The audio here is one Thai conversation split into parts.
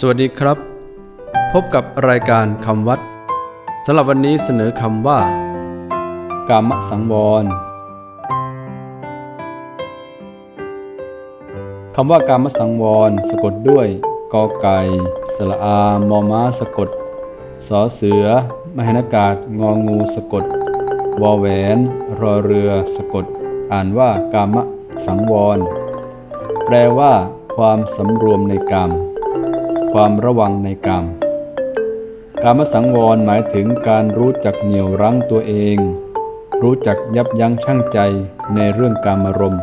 สวัสดีครับ พบกับรายการคำวัดสำหรับวันนี้เสนอคำว่า กามสังวรคำว่ากามสังวร สะกดด้วยกอไก่สระอามอม้าสะกดสอเสือ มหานากาศ งองูสะกดวอแหวน รอเรือสะกด อ่านว่ากามสังวร แปลว่า ความสำรวมในกาม ความระวังในกามกามสังวรหมายถึงการรู้จักเหนี่ยวรั้งตัวเอง รู้จักยับยั้งชั่งใจในเรื่องการมารมณ์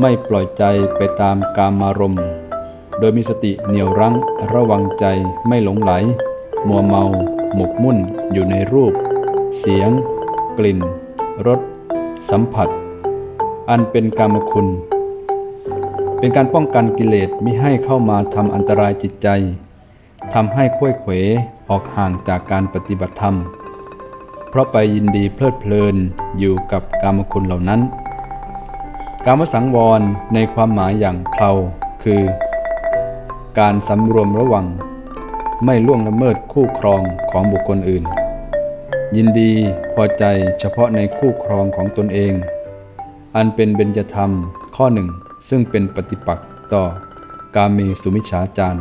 ไม่ปล่อยใจไปตามกามารมณ์ โดยมีสติเหนี่ยวรั้งระวังใจไม่หลงไหล มัวเมา หมกมุ่นอยู่ในรูป เสียง กลิ่น รส สัมผัส อันเป็นกามคุณ เป็นการป้องกันกิเลสมิให้เข้ามาทำอันตรายจิตใจทำให้ค่อยเขวออกห่างจากการปฏิบัติธรรม เพราะไปยินดีเพลิดเพลินอยู่กับกามคุณเหล่านั้น กามสังวรในความหมายอย่างเคลาคือ การสำรวมระวัง ไม่ล่วงละเมิดคู่ครองของบุคคลอื่น ยินดีพอใจเฉพาะในคู่ครองของตนเอง อันเป็นเบญจธรรมข้อหนึ่ง ซึ่งเป็นปฏิปักษ์ต่อกาเมสุมิชฌาจาร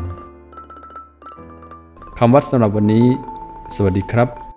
คำวัดสำหรับวันนี้ สวัสดีครับ